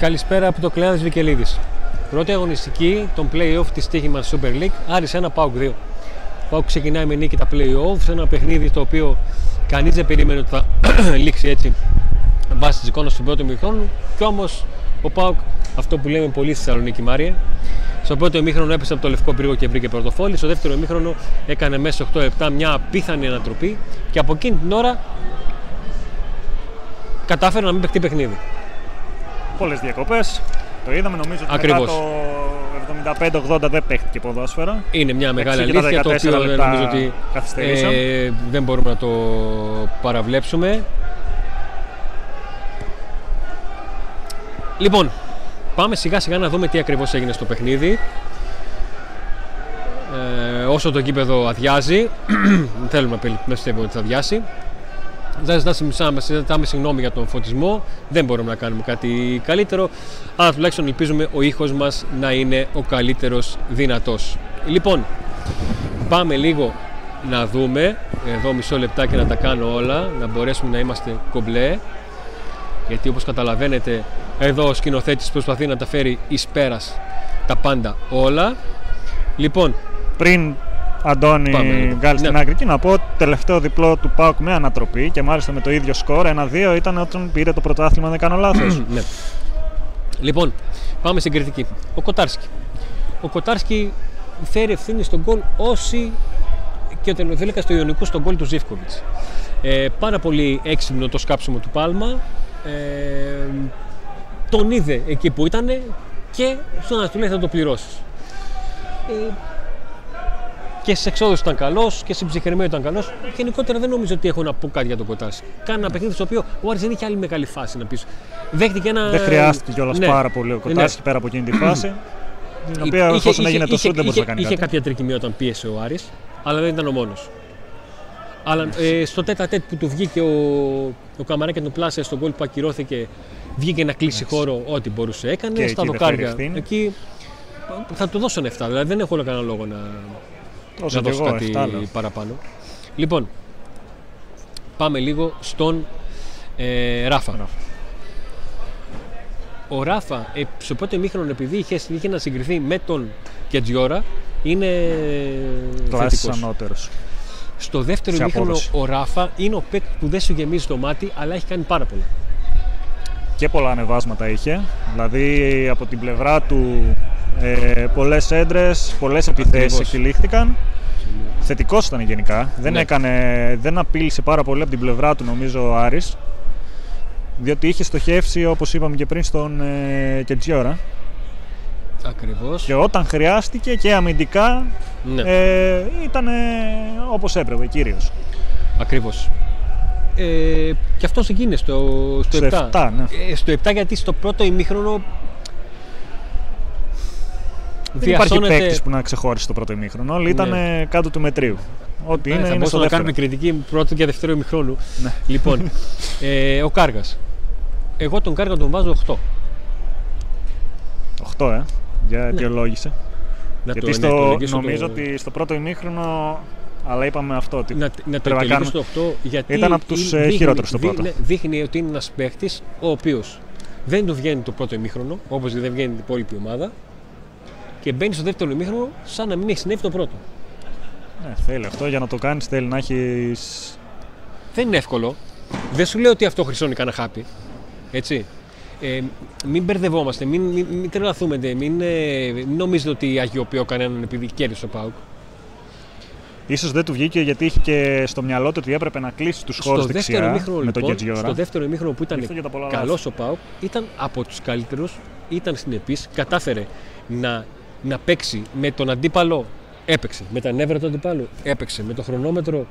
Καλησπέρα από το Κλεάνης Βικελίδης. Πρώτη αγωνιστική των play-off της Στίχημα Super League, Άρης 1 Πάουκ 2. Πάουκ ξεκινάει με νίκη τα play-off σε ένα παιχνίδι το οποίο κανείς δεν περίμενε ότι θα λήξει έτσι βάσει της εικόνας του πρώτου ημιχρόνου και όμως ο Πάουκ, αυτό που λέμε πολύ στη Θεσσαλονίκη Μάρια, στο πρώτο ημίχρονο έπεσε από το λευκό πύργο και βρήκε πρωτοφόλι. Στο δεύτερο ημίχρονο έκανε μέσα 8 λεπτά μια απίθανη ανατροπή και από εκείνη την ώρα κατάφερε να μην παιχτεί παιχνίδι. Πολλές διακοπές. Το είδαμε, νομίζω ότι Ακριβώς. μετά το 75-80 δεν παίχτηκε ποδόσφαιρο. Είναι μια μεγάλη Εξήγητα αλήθεια το 14 οποίο λεπτά νομίζω ότι καθυστερήσαν. ε, δεν μπορούμε να το παραβλέψουμε. Λοιπόν, πάμε σιγά σιγά να δούμε τι ακριβώς έγινε στο παιχνίδι. Ε, όσο το γήπεδο αδειάζει, δεν θέλουμε να πε- να πιστεύουμε ότι θα αδειάσει. Δεν ζητάμε, ζητάμε συγγνώμη για τον φωτισμό, δεν μπορούμε να κάνουμε κάτι καλύτερο, αλλά τουλάχιστον ελπίζουμε ο ήχος μας να είναι ο καλύτερος δυνατός. Λοιπόν, πάμε λίγο να δούμε, εδώ μισό λεπτάκι να τα κάνω όλα, να μπορέσουμε να είμαστε κομπλέ, γιατί όπως καταλαβαίνετε εδώ ο σκηνοθέτης προσπαθεί να τα φέρει εις πέρας τα πάντα όλα. Λοιπόν, Πριν Αντώνη Πάμε λίγο. βγάλει στην Ναι. άκρη και να πω τελευταίο διπλό του Πάουκ με ανατροπή και μάλιστα με το ίδιο σκορ 1-2 ήταν όταν πήρε το πρωτάθλημα, αν δεν κάνω λάθος. ναι. Λοιπόν, πάμε στην κριτική. Ο Κοτάρσκι. Ο Κοτάρσκι φέρει ευθύνη στον γκολ όσοι και ο τελειοφύλακα του Ιωνικού στον γκολ του Ζήφκοβιτς. Ε, πάρα πολύ έξυπνο το σκάψιμο του Πάλμα. Ε, τον είδε εκεί που ήταν και στο να του λέει θα το πληρώσεις. Ε, και στι εξόδους ήταν καλός και στην ψυχραιμία ήταν καλός. Γενικότερα δεν νομίζω ότι έχω να πω κάτι για τον Κοτάρσκι. Κάνει ένα παιχνίδι στο οποίο ο Άρης δεν είχε άλλη μεγάλη φάση να πεις. Δέχτηκε ένα. δεν χρειάστηκε κιόλας Ναι. πάρα πολύ ο Κοτάρσκι πέρα από εκείνη τη φάση. Την οποία εφόσον έγινε το σουτ δεν μπορούσε να κάνει είχε κάτι. κάποια τρικυμία όταν πίεσε ο Άρης, αλλά δεν ήταν ο μόνος. Αλλά ε, στο τέτα τέτ που του βγήκε ο, ο Καμαρά και τον πλάσε στον γκολ που ακυρώθηκε, βγήκε να κλείσει χώρο ό,τι μπορούσε έκανε. Και στα εκεί δεν δοκάρια. φέρει ευθύνη. Εκεί θα του δώσουν 7, δηλαδή δεν έχω κανένα λόγο να, Όσο να κι δώσω εγώ, κάτι 7 λέω. παραπάνω. Λοιπόν, πάμε λίγο στον ε, Ράφα. Ράφα. Ο Ράφα, ε, στο πρώτο ημίχρονο, επειδή είχε, είχε να συγκριθεί με τον Κετζιόρα, είναι Κλάσης θετικός. ανώτερος. Στο δεύτερο σε ημίχρονο, απόδοση. ο Ράφα είναι ο παίκτης που δεν σου γεμίζει το μάτι, αλλά έχει κάνει πάρα πολλά. Και πολλά ανεβάσματα είχε. Δηλαδή από την πλευρά του ε, πολλές έντρες, πολλές επιθέσεις Ακριβώς. εκτελήχθηκαν. Θετικός ήταν γενικά. Δεν, Ναι. έκανε, δεν απείλησε πάρα πολύ από την πλευρά του νομίζω ο Άρης διότι είχε στοχεύσει όπως είπαμε και πριν στον ε, Κετζιόρα Ακριβώς. και όταν χρειάστηκε και αμυντικά Ναι, ε, ήταν όπως έπρεπε κυρίως. ακριβώς. Ε, και αυτός εκείνη στο, στο, Στο 7. 7, ναι. Ε, στο 7 γιατί στο πρώτο ημίχρονο Δεν υπάρχει διασώνεται- παίκτης που να ξεχώρισε το πρώτο ημίχρονο. Όλοι ήταν Ναι. κάτω του μετρίου. Ό,τι Ε, είναι, θα είναι μπορούσαμε στο να δεύτερο. κάνουμε κριτική πρώτο και δεύτερο ημιχρόνου. Ναι. Λοιπόν, ε, ο Κάργας. Εγώ τον Κάργα τον βάζω 8. 8, ε. Για αιτιολόγησε. Να Γιατί το, στο, να αιτιολογήσω νομίζω το, ότι στο πρώτο ημίχρονο. Αλλά είπαμε αυτό. Ότι να, να το πρέπει να αιτιολογήσω κάνουμε- το 8 γιατί Ήταν από τους, είναι- ε, χειρότερους στο δείχνει- πρώτο. ναι, δείχνει ότι είναι ένας παίχτη ο οποίος δεν του βγαίνει το πρώτο ημίχρονο, όπως δεν βγαίνει την υπόλοιπη ομάδα, και μπαίνει στο δεύτερο ημίχρονο σαν να μην έχει συνέβη το πρώτο. Ναι, θέλει αυτό για να το κάνεις. Θέλει να έχει. Δεν είναι εύκολο. Δεν σου λέω ότι αυτό χρυσώνει κανένα χάπι. Έτσι. Ε, μην μπερδευόμαστε, μην, μην, μην τρελαθούμε, μην, ε, μην νομίζετε ότι αγιοποιώ κανέναν επειδή κέρδισε ο Πάουκ. ίσως δεν του βγήκε γιατί είχε και στο μυαλό του ότι έπρεπε να κλείσει τους χώρους στο δεύτερο δεξιά ημίχρονο, με τον λοιπόν, Κετζιόρα. στο δεύτερο ημίχρονο που ήταν Γι' αυτό και τα πολλά λάθη. καλό ο Πάουκ, ήταν από τους καλύτερους, ήταν συνεπή, κατάφερε να, να παίξει με τον αντίπαλο. Έπαιξε. Με τα νεύρα του αντιπάλου έπαιξε. Με το χρονόμετρο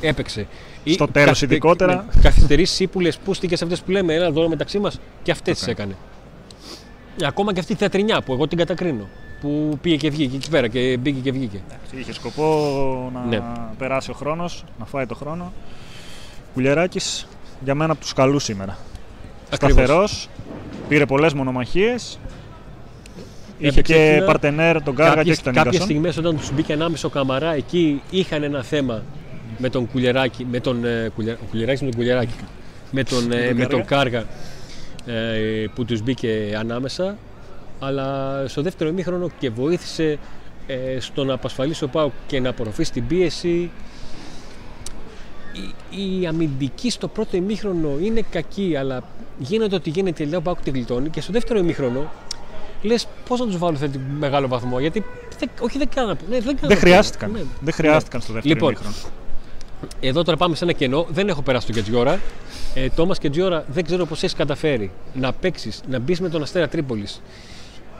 έπαιξε. Στο Ή τέλος καθυ- ειδικότερα. με Καθυστερήσεις ύπουλε, πούστηκες αυτές που λέμε, έλα εδώ μεταξύ μας και αυτές Okay. τι έκανε. Ε, Ακόμα και αυτή η θεατρινιά που εγώ την κατακρίνω. Που πήγε και βγήκε εκεί πέρα και μπήκε και βγήκε. Είχε σκοπό να Ναι. περάσει ο χρόνος, να φάει το χρόνο. Κουλιεράκη για μένα από τους καλούς σήμερα. Ακριβώς. Σταθερός, πήρε πολλές μονομαχίες. Είχε Έπαιξε και εκείνα- παρτενέρ τον Κάργα και Κάποιες, στον κάποιες Νίκασον. στιγμές όταν τους μπήκε ανάμεσα ο Καμαρά εκεί είχαν ένα θέμα με τον Κουλιεράκη, με τον, ε, Κουλια- ο Κουλιεράκης με τον Κουλιεράκη, με τον, ε, τον με τον Κάργα. Κάργα ε, που τους μπήκε ανάμεσα αλλά στο δεύτερο ημίχρονο και βοήθησε ε, στο να απασφαλίσει ο Πάουκ και να απορροφήσει την πίεση η, η αμυντική στο πρώτο ημίχρονο είναι κακή αλλά γίνεται ότι γίνεται τελικά ο Πάουκ τη γλιτώνει και στο δεύτερο ημίχρονο λες πώς να τους βάλω αυτή μεγάλο βαθμό γιατί δεν, όχι δεν κάνανε ναι, δεν, δεν χρειάστηκαν, ναι. δεν χρειάστηκαν στο δεύτερο Λοιπόν, ημίχρονο. εδώ τώρα πάμε σε ένα κενό. Δεν έχω περάσει το Κετζιόρα. Ε, Τόμας Κετζιόρα, δεν ξέρω πώς έχεις καταφέρει να παίξεις, να μπεις με τον Αστέρα Τρίπολης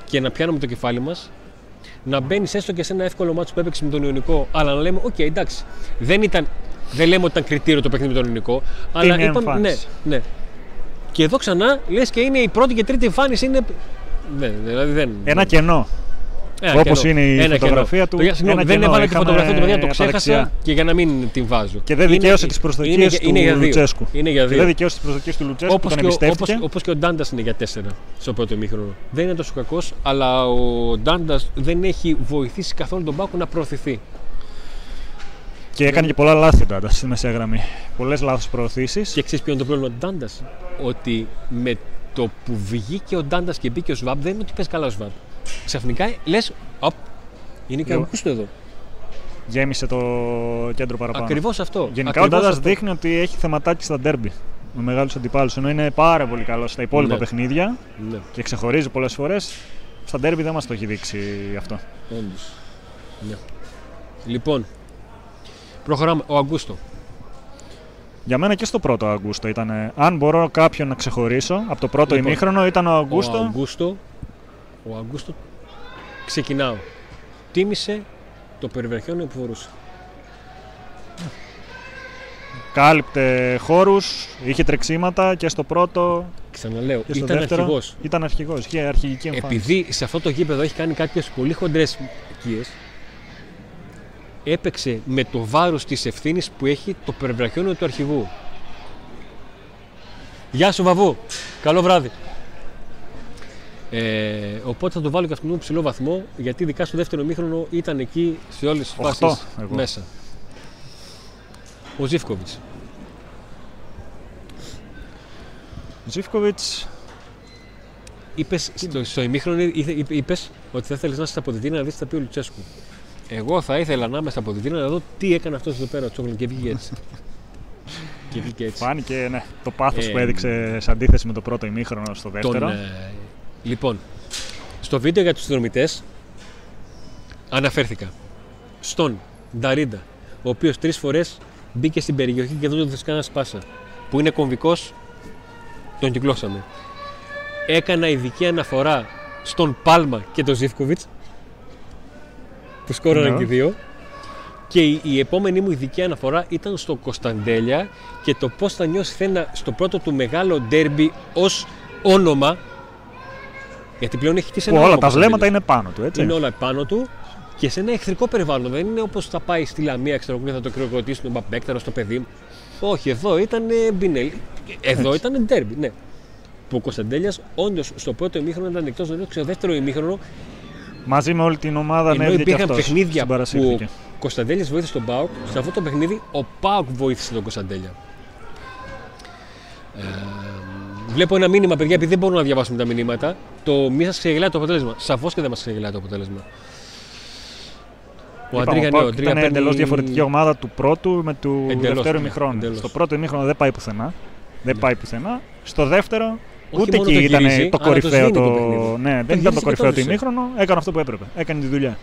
και να πιάνουμε το κεφάλι μας. Να μπαίνεις έστω και σε ένα εύκολο μάτσο που έπαιξε με τον Ιωνικό, αλλά να λέμε: Οκ, εντάξει, δεν, ήταν, δεν λέμε ότι ήταν κριτήριο το παιχνίδι με τον Ιωνικό, αλλά Είναι είπαμε: Ναι, εμφάνιση. ναι. Και εδώ ξανά λες και είναι η πρώτη και τρίτη εμφάνιση. Είναι... Ναι, δηλαδή δεν. Ένα κενό. Ένα όπως κενό. είναι η Ένα φωτογραφία κενό. του, Το- συγγνώμη, ένα δεν κενό. έβαλα τη Είχαμε φωτογραφία του παιδιά, το από ξέχασα δεξιά. και για να μην την βάζω. Και δεν Είναι- δικαίωσε τις προσδοκίες είναι- του είναι για δύο. Λουτσέσκου. Είναι για Και δύο. δεν δικαίωσε τις προσδοκίες του Λουτσέσκου Όπως που και, τον ο, εμπιστεύτηκε. όπως, όπως και ο Ντάντας είναι για τέσσερα στο πρώτο ημίχρονο. Δεν είναι τόσο κακός, αλλά ο Ντάντας δεν έχει βοηθήσει καθόλου τον Πάκο να προωθηθεί. Και έκανε και πολλά λάθη ο Ντάντας στη μεσαία γραμμή. Πολλές λάθος προωθήσεις. Και ξέρεις ποιο είναι το πρόβλημα του Ντάντας; Ότι με το που βγήκε ο Ντάντας και μπήκε ο Σβάμπ, δεν είναι ότι πες καλά ο Σβάμπ. Ξαφνικά λες, οπ, είναι και ο Λέω. Αγκούστο εδώ. Γέμισε το κέντρο παραπάνω. Ακριβώς αυτό. Γενικά ο Ακριβώς Ντάντας αυτό. δείχνει ότι έχει θεματάκι στα ντέρμπι με μεγάλους αντιπάλους. Ενώ είναι πάρα πολύ καλός στα υπόλοιπα Ναι. παιχνίδια Ναι, και ξεχωρίζει πολλές φορές. Στα ντέρμπι δεν μας το έχει δείξει αυτό. όντως. Ναι. Λοιπόν, προχωράμε. Ο Αγκούστο. Για μένα και στο πρώτο Αγκούστο ήταν. Αν μπορώ κάποιον να ξεχωρίσω από το πρώτο Λοιπόν, ημίχρονο ήταν ο Ο Αγκούστο. Αγκούστο, ο Αγκούστο ξεκινάω. Τίμησε το περιβραχιόνιο που φορούσε. Κάλυπτε χώρους, είχε τρεξίματα και στο πρώτο Ξαναλέω, και στο ήταν δεύτερο. αρχηγός. Ήταν αρχηγός. Είχε αρχηγική εμφάνιση. Επειδή σε αυτό το γήπεδο έχει κάνει κάποιες πολύ χοντρές οικίες, έπαιξε με το βάρος της ευθύνης που έχει το περιβραχιόνιο του αρχηγού. Γεια σου Βαβού, καλό βράδυ. Ε, οπότε θα το βάλω και αυτόν τον ψηλό βαθμό, γιατί ειδικά στο δεύτερο μήχρονο ήταν εκεί σε όλες τις Οχτώ, φάσεις εγώ. μέσα. Ο Ζήφκοβιτς. Ζήφκοβιτς. Είπες, στο, στο ημίχρονο είπε, είπες ότι θα θέλεις να είσαι στα αποδητήρια να δεις τι θα πει ο Λουτσέσκου. Εγώ θα ήθελα να είμαι στα αποδητήρια να δω τι έκανε αυτός εδώ πέρα ο Τσόγλου και βγήκε έτσι. και βγήκε έτσι. Φάνηκε ναι, το πάθος Ε, που έδειξε σε αντίθεση με το πρώτο ημίχρονο στο δεύτερο. Τον, ε, λοιπόν, στο βίντεο για τους δρομητές αναφέρθηκα στον Νταρίντα, ο οποίος τρεις φορές μπήκε στην περιοχή και δεν του έδωσε κανένα σπάσα. Που είναι κομβικός, τον κυκλώσαμε. Έκανα ειδική αναφορά στον Πάλμα και τον Ζήφκοβιτς, που σκόραραν Ναι. και οι δύο. Και η, η επόμενη μου ειδική αναφορά ήταν στο Κωνσταντέλια και το πώς θα νιώσει Θένα στο πρώτο του μεγάλο ντέρμπι ως όνομα. Γιατί πλέον έχει χτίσει Που ένα όλα όνομα τα ο βλέμματα Κωνσταντέλιας. είναι πάνω του, έτσι. Είναι όλα πάνω του και σε ένα εχθρικό περιβάλλον. Δεν είναι όπως θα πάει στη Λαμία, ξέρω εγώ, και θα το κρυοκροτήσει τον Μπαπέκταρο στο παιδί μου. Όχι, εδώ ήταν Μπινέλ. Εδώ Έτσι. ήταν ντέρμπι, ναι. Που ο Κωνσταντέλιας όντως στο πρώτο ημίχρονο ήταν εκτός δεν στο δεύτερο ημίχρονο Μαζί με όλη την ομάδα ενώ ανέβηκε και υπήρχαν αυτός. παιχνίδια που συμπαρασύρθηκε. ο Κωνσταντέλια βοήθησε τον Πάουκ, σε αυτό το παιχνίδι ο Πάουκ βοήθησε τον Κωνσταντέλια. Ε, βλέπω ένα μήνυμα, παιδιά, επειδή δεν μπορούμε να διαβάσουμε τα μηνύματα. Το μη σας ξεγελάει το αποτέλεσμα. Σαφώς και δεν μας ξεγελάει το αποτέλεσμα. Ο Είπαμε, Αντρίγα, ο ναι, ο Πάουκ Αντρίγα ήταν παίρνει... εντελώς διαφορετική ομάδα του πρώτου με του Εντελώς, δεύτερου ναι, ημιχρόνου. εντελώς. Στο πρώτο ημίχρονο δεν πάει πουθενά. Δεν Ναι. πάει πουθενά. Στο δεύτερο Όχι ούτε μόνο εκεί το ήταν γυρίζει, το αλλά το κορυφαίο. σβήνει Το... το παιχνίδι. ναι, δεν γυρίζει ήταν το και κορυφαίο το του έδωσε. ημίχρονο. Έκανε αυτό που έπρεπε. Έκανε τη δουλειά.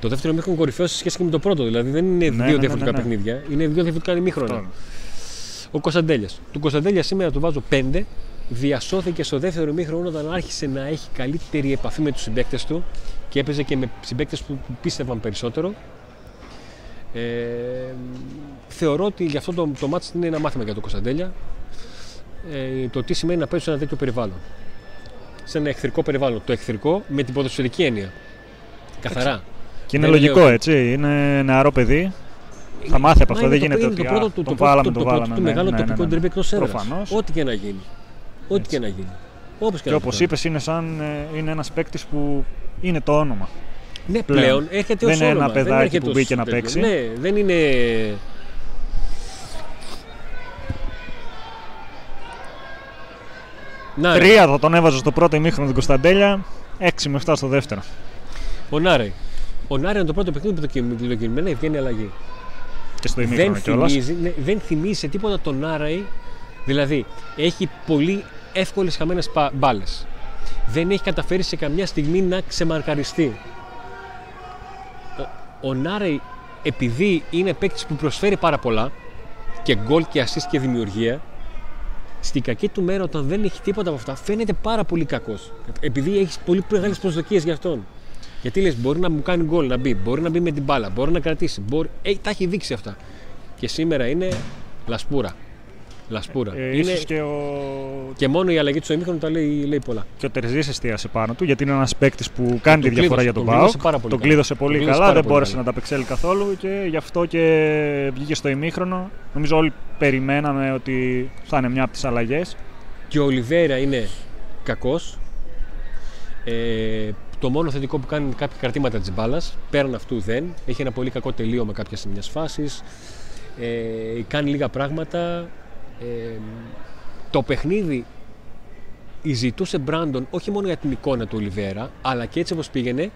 Το δεύτερο ημίχρονο κορυφαίο σε σχέση και με το πρώτο. Δηλαδή δεν είναι Ναι, δύο ναι, ναι, διαφορετικά ναι, ναι. παιχνίδια. Είναι δύο διαφορετικά ημίχρονα. Αυτό. Ο Κωνσταντέλιας. Του Κωνσταντέλια σήμερα του βάζω 5. Διασώθηκε στο δεύτερο ημίχρονο όταν άρχισε να έχει καλύτερη επαφή με τους συμπαίκτες του και έπαιζε και με συμπαίκτες που πίστευαν περισσότερο. Ε, θεωρώ ότι γι' αυτό το, το μάτς είναι ένα μάθημα για τον Κωνσταντέλια. Ε, το τι σημαίνει να παίζεις σε ένα τέτοιο περιβάλλον. Σε ένα εχθρικό περιβάλλον. Το εχθρικό με την ποδοσφαιρική έννοια. Καθαρά. Και είναι Δεν λογικό λέω- έτσι. Είναι νεαρό παιδί. Θα μάθει από Μα αυτό. είναι Δεν το- γίνεται είναι ότι το α, πρώτο του- τον το βάλαμε, πρώτο- τον το πρώτο βάλαμε. του ναι, μεγάλο ναι, ναι, τοπικό ναι, ναι. ντρέμπι εκτός έδρας. Προφανώς. Ό,τι και να γίνει. Ό,τι Έτσι. και να γίνει. Όπως και, Και να όπως το είπες, είναι σαν ε, είναι ένας παίκτης που είναι το όνομα. Ναι, πλέον. πλέον έρχεται Δεν ως είναι ένα όνομα. παιδάκι έρχεται που ως μπήκε να τέτοιο. παίξει. Ναι, δεν είναι. Να, ρε. Τρία θα τον έβαζα στο πρώτο ημίχρονο την Κωνσταντέλια, 6 με 7 στο δεύτερο. Ο Νάρεϊ. Ο Νάρεϊ είναι το πρώτο παιχνίδι που το κει- το κινημένα βγαίνει αλλαγή. Και στο Δεν ημίχρονο κιόλας. θυμίζει, ναι, δεν θυμίζει σε τίποτα τον Νάρεϊ. Δηλαδή, έχει πολύ εύκολες χαμένες μπάλες. Δεν έχει καταφέρει σε καμιά στιγμή να ξεμαρκαριστεί. Ο, ο Νάρεϊ, επειδή είναι παίκτης που προσφέρει πάρα πολλά και γκολ και assist και δημιουργία, στην κακή του μέρα όταν δεν έχει τίποτα από αυτά φαίνεται πάρα πολύ κακός. Επειδή έχεις πολύ μεγάλες προσδοκίες για αυτόν. Γιατί λες μπορεί να μου κάνει γκολ να μπει, μπορεί να μπει με την μπάλα, μπορεί να κρατήσει. Μπορεί... Ε, τα έχει δείξει αυτά. Και σήμερα είναι λασπούρα. Λασπούρα. Ε, είναι... ίσως και ο, Και μόνο η αλλαγή του στο ημίχρονο τα λέει, λέει πολλά. και ο Τερζής εστίασε πάνω του, γιατί είναι ένας παίκτης που κάνει τη τον διαφορά κλείδωσε, για τον τον Πάοκ. κλείδωσε πάρα πολύ Τον καλά. κλείδωσε Τον πολύ κλείδωσε καλά, πάρα δεν πολύ μπόρεσε καλά. να τα απεξέλει καθόλου και γι' αυτό και βγήκε στο ημίχρονο. Νομίζω όλοι περιμέναμε ότι θα είναι μια από τις αλλαγές. Και ο Ολιβέρα είναι κακός. Ε, το μόνο θετικό που κάνει είναι κάποια κρατήματα της μπάλας. Πέραν αυτού δεν. Έχει ένα πολύ κακό τελείωμα κάποια μιας φάσης. Ε, κάνει λίγα πράγματα. Ε, το παιχνίδι ζητούσε Μπράντον όχι μόνο για την εικόνα του Ολιβέρα, αλλά και έτσι όπως πήγαινε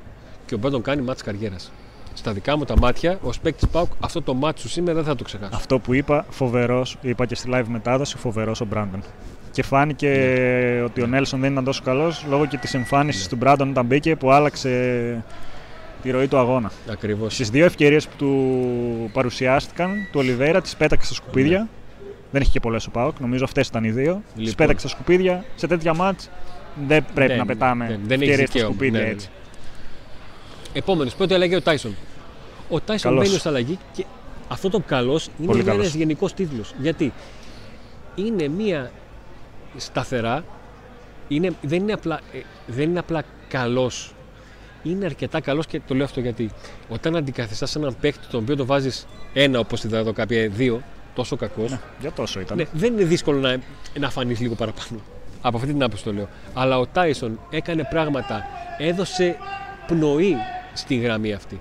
και ο Μπράντον κάνει μάτς καριέρας. Στα δικά μου τα μάτια, ως παίκτης Πάουκ, αυτό το μάτσο σου σήμερα δεν θα το ξεχάσω. Αυτό που είπα, φοβερός, είπα και στη live μετάδοση, φοβερός ο Μπράντον. Και φάνηκε Ναι. ότι ο Νέλσον δεν ήταν τόσο καλός λόγω και της εμφάνισης του Μπράντον όταν μπήκε που άλλαξε τη ροή του αγώνα. Ακριβώς. Στις δύο ευκαιρίες που του παρουσιάστηκαν, του Ολιβέρα τις πέταξε στα σκουπίδια. Δεν έχει και πολλές ο Πάοκ, νομίζω αυτές ήταν οι δύο. Τις Λοιπόν. πέταξε στα σκουπίδια. Σε τέτοια μάτς δεν πρέπει Δεν- να πετάμε δεν- δεν έχεις ευκαιρίες στα δικαίωμα. σκουπίδια Ναι, ναι, έτσι. Επόμενος, πρώτη αλλαγή ο Τάισον. Ο Τάισον Καλός. μπαίνει ως αλλαγή και αυτό το καλός είναι Πολύ ένας καλός. γενικός τίτλος. Γιατί είναι μία σταθερά, είναι, δεν, είναι απλά, ε, δεν είναι απλά καλός. Είναι αρκετά καλός και το λέω αυτό γιατί όταν αντικαθιστάς έναν παίκτη τον οποίο το βάζεις ένα, όπως είδα εδώ κάποια δύο, τόσο κακός, Ναι, για τόσο ήταν. ναι, δεν είναι δύσκολο να, να φανείς λίγο παραπάνω. Από αυτή την άποψη το λέω. Αλλά ο Τάισον έκανε πράγματα, έδωσε πνοή στη γραμμή αυτή.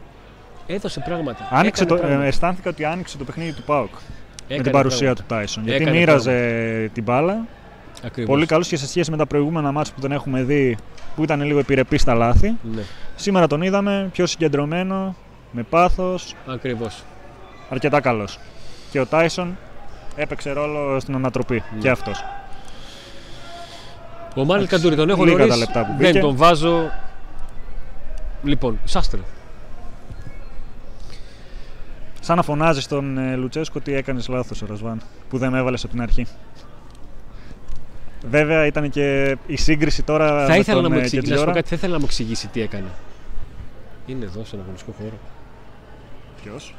Έδωσε πράγματα. Άνοιξε έκανε το, ε, πράγματα. αισθάνθηκα ότι άνοιξε το παιχνίδι του Πάοκ με Έκανε την παρουσία πράγματα. του Τάισον. Γιατί Έκανε μοίραζε την μπάλα. Ακριβώς. Πολύ καλός και σε σχέση με τα προηγούμενα μάτια που τον έχουμε δει που ήταν λίγο επιρρεπή στα λάθη. Ναι, Σήμερα τον είδαμε πιο συγκεντρωμένο, με πάθος, ακριβώς. αρκετά καλός. Και ο Τάισον έπαιξε ρόλο στην ανατροπή. Ναι. Και αυτός. Ο Μάριλ Καντούρη τον έχω Λίγα νωρίς, τα λεπτά που δεν μπήκε. τον βάζω. Λοιπόν, Σάστρε. Σαν να φωνάζεις τον ε, Λουτσέσκο ότι έκανες λάθος ο Ρασβάν που δεν με έβαλες από την αρχή. Βέβαια ήταν και η σύγκριση τώρα. θα με ήθελα τον, να μου ε, εξηγήσει, να σου πω Κετζιόρα. κάτι, θα ήθελα να μου εξηγήσει τι έκανε. Είναι εδώ, στον αγωνιστικό χώρο. Ποιος;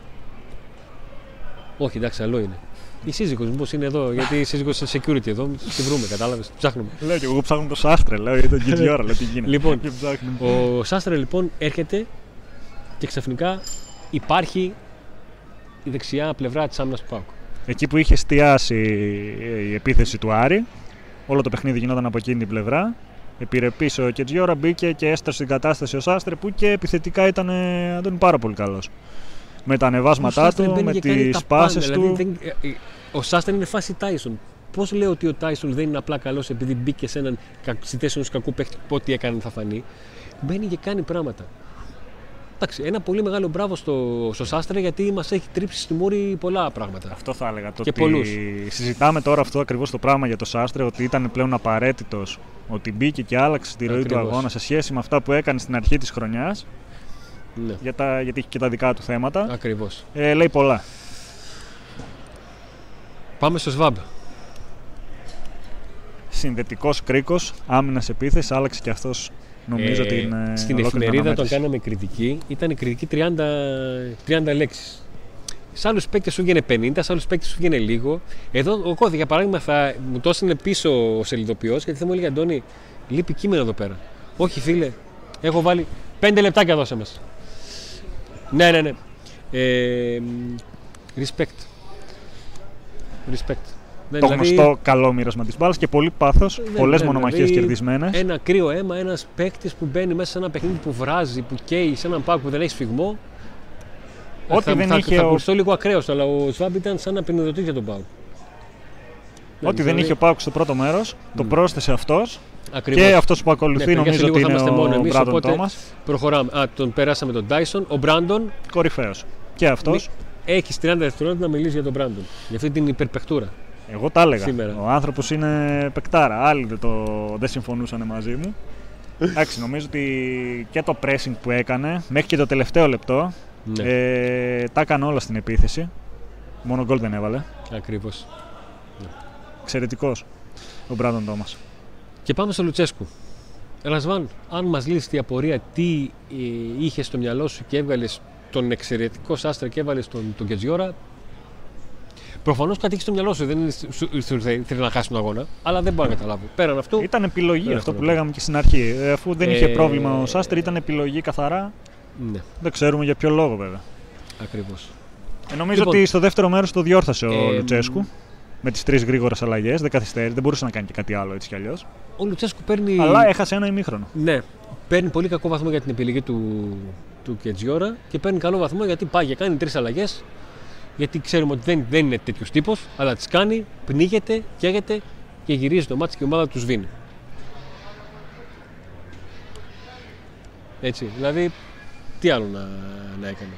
Όχι, εντάξει, άλλο είναι. Η σύζυγος μου πώς είναι εδώ, γιατί η σύζυγος είναι security εδώ, τη βρούμε, κατάλαβες, ψάχνουμε. Λέω και εγώ ψάχνω το Σάστρε, λέω για τον Κιτζιόρα, λέω τι γίνεται. Λοιπόν, Και ψάχνουμε. Ο Σάστρε λοιπόν έρχεται και ξαφνικά υπάρχει η δεξιά πλευρά της άμυνας του Πάουκ. Εκεί που είχε εστιάσει η επίθεση του Άρη, όλο το παιχνίδι γινόταν από εκείνη την πλευρά. Επιρρεπής ο Κετζιόρα μπήκε και έστρωσε την κατάσταση ο Σάστρε που και επιθετικά ήταν ε, Αντώνη πάρα πολύ καλός. Με τα ανεβάσματά Ο Σάστρε του, μπαίνει με και κάνει τις τα πάντα, πάσες δηλαδή του. δεν- ε, ε, ο Σάστρε είναι φάση Τάισον. Πώς λέω ότι ο Τάισον δεν είναι απλά καλός επειδή μπήκε σε έναν, κα- στη θέση ενός κακού παίχτη που ό,τι έκανε θα φανεί. Μπαίνει και κάνει πράγματα. Εντάξει, ένα πολύ μεγάλο μπράβο στο, στο Σάστρε γιατί μας έχει τρίψει στη μούρη πολλά πράγματα. Αυτό θα έλεγα. Το Και ότι πολλούς. συζητάμε τώρα αυτό ακριβώς το πράγμα για το Σάστρε, ότι ήταν πλέον απαραίτητος ότι μπήκε και άλλαξε τη ροή του Ακριβώς. αγώνα σε σχέση με αυτά που έκανε στην αρχή της χρονιάς, Ναι, για τα, γιατί είχε και τα δικά του θέματα. ακριβώς. Ε, λέει πολλά. Πάμε στο ΣΒΑΜ. Συνδετικός κρίκος, άμυνας επίθεσης, άλλαξε και αυτός νομίζω την. ε, στην ολόκληρη εφημερίδα τον αναμέτρηση. κάναμε κριτική. Ήταν η κριτική 30, 30 λέξεις. Σε άλλους παίκτες σου βγαίνει 50, σε άλλους παίκτες σου βγαίνει λίγο. Εδώ ο Κώδη, για παράδειγμα, θα μου το έστειλε πίσω ο σελιδοποιός γιατί θα μου έλεγε Αντώνη, λείπει κείμενο εδώ πέρα. Όχι, φίλε, έχω βάλει 5 λεπτάκια δώσε μας. Ναι, ναι, ναι. Ε, μ, respect. Respect. Ναι, Το δηλαδή, γνωστό καλό μοίρασμα της μπάλας και πολύ πάθος, ναι, πολλές ναι, μονομαχίες δηλαδή, κερδισμένες. Ένα κρύο αίμα, ένας παίκτης που μπαίνει μέσα σε ένα παιχνίδι που βράζει, που καίει, σε έναν πάκο που δεν έχει σφιγμό. Ό,τι θα, δεν θα, είχε θα ο- ακουστώ λίγο ακραίος, αλλά ο Σβάμπ ήταν σαν να πενιδωτή για τον Πάου. Ό,τι δεν δηλαδή- είχε ο Πάουκ στο πρώτο μέρος, το Μμ. πρόσθεσε αυτός Ακριβώς. και αυτός που ακολουθεί Ναι, παιδιά, νομίζω σε λίγο ότι θα είναι είμαστε μόνο ο εμείς, Μπράντον οπότε- Τόμας. Προχωράμε. Α, τον περάσαμε τον Dyson. Ο Μπράντον Κορυφαίος. Και αυτός. έχεις 30 δευτερόλεπτα να μιλήσεις για τον Μπράντον. Για αυτή την υπερπεχτούρα. Εγώ τα έλεγα. Σήμερα. Ο άνθρωπος είναι παικτάρα. Άλλοι δεν, το, δεν συμφωνούσαν μαζί μου. Εντάξει, νομίζω ότι και το pressing που έκανε μέχρι και το τελευταίο λεπτό Ναι, ε, τα έκανε όλα στην επίθεση. Μόνο γκολ δεν έβαλε. ακριβώς. Εξαιρετικός ο Μπράντον Τόμας. Και πάμε στο Λουτσέσκου. Ρασβάν, αν μας λύσεις τη απορία τι ε, είχες στο μυαλό σου και έβγαλες τον εξαιρετικό Σάστρα και έβαλες τον, τον Κετζιόρα. Προφανώς κάτι έχει στο μυαλό σου. Δεν είναι, σου, σου, σου θέλει να χάσει τον αγώνα, αλλά δεν μπορώ να καταλάβω. Πέραν αυτού, Ήταν επιλογή Δεν αυτό έχω που να πω. λέγαμε και στην αρχή. Ε, αφού δεν είχε Ε, πρόβλημα ο Σάστερ, ήταν επιλογή καθαρά. ναι, Δεν ξέρουμε για ποιο λόγο βέβαια. ακριβώς. Ε, νομίζω Λοιπόν. ότι στο δεύτερο μέρος το διόρθωσε ο Ε, Λουτσέσκου. Με τις τρεις γρήγορες αλλαγές. Δεν καθυστέρησε, δεν μπορούσε να κάνει και κάτι άλλο έτσι κι αλλιώς. Ο Λουτσέσκου παίρνει. Αλλά έχασε ένα ημίχρονο. Ναι, παίρνει πολύ κακό βαθμό για την επιλογή του, του Κετζιόρα και παίρνει καλό βαθμό γιατί πάει και κάνει τρεις αλλαγές. Γιατί ξέρουμε ότι δεν, δεν είναι τέτοιος τύπος, αλλά τις κάνει, πνίγεται, καίγεται και γυρίζει το μάτι και η ομάδα τους σβήνει. Έτσι, δηλαδή, τι άλλο να, να έκανε;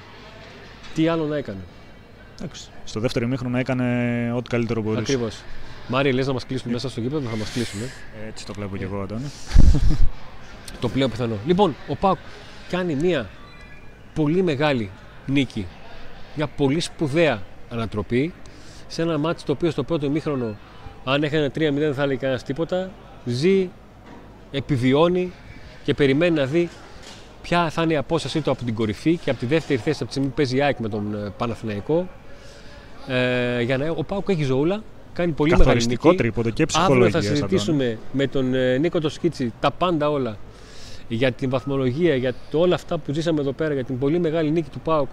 Τι άλλο να έκανε; Εντάξει. Στο δεύτερο ημίχρονο έκανε ό,τι καλύτερο μπορούσε. Ακριβώς. Μάρια, λες να μας κλείσουν μέσα στο γήπεδο, θα μας κλείσουν. Ε. Έτσι το βλέπω και εγώ, Αντώνη. Το πλέον πιθανό. Λοιπόν, ο Πάουκ κάνει μια πολύ μεγάλη νίκη. Μια πολύ σπουδαία ανατροπή σε ένα μάτι το οποίο στο πρώτο ημίχρονο, αν έκανε 3-0, δεν θα έλεγε κανένας τίποτα. Ζει, επιβιώνει και περιμένει να δει ποια θα είναι η απόστασή του από την κορυφή και από τη δεύτερη θέση από τη στιγμή που παίζει η ΑΕΚ με τον ε, Παναθηναϊκό. Ε, για να, ο Πάουκ έχει ζωούλα, κάνει πολύ μεγάλη Καθοριστικό νίκη. τρίποντο και Αύριο ψυχολογία. θα Αντώνη. συζητήσουμε με τον ε, Νίκο το Σκίτσι τα πάντα όλα για την βαθμολογία, για το, όλα αυτά που ζήσαμε εδώ πέρα, για την πολύ μεγάλη νίκη του ΠΑΟΚ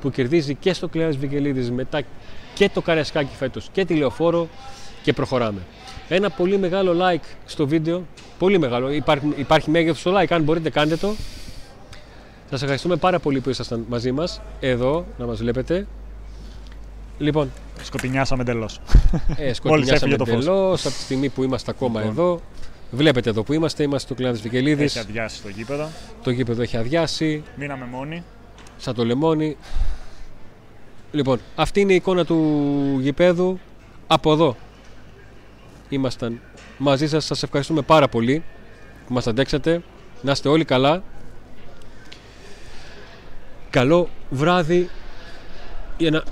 που κερδίζει και στο Κλέας Βικελίδης μετά και το Καρεσκάκι φέτος και τη Λεωφόρο και προχωράμε. Ένα πολύ μεγάλο like στο βίντεο, πολύ μεγάλο, υπάρχει, υπάρχει μέγεθος στο like, αν μπορείτε κάντε το. Σας ευχαριστούμε πάρα πολύ που ήσασταν μαζί μας, εδώ, να μας βλέπετε. Λοιπόν, Σκοτεινιάσαμε εντελώς. ε, σκοτεινιάσαμε έφυγε το φως. εντελώς από τη στιγμή που είμαστε ακόμα Λοιπόν. εδώ. Βλέπετε εδώ που είμαστε, είμαστε στο Κλάδης Βικελίδης. Έχει αδειάσει το γήπεδο. Το γήπεδο έχει αδειάσει, Μείναμε μόνοι. σαν το λεμόνι. Λοιπόν, αυτή είναι η εικόνα του γηπέδου. Από εδώ ήμασταν μαζί σας. Σας ευχαριστούμε πάρα πολύ που μας αντέξατε. Να είστε όλοι καλά. Καλό βράδυ. Ένα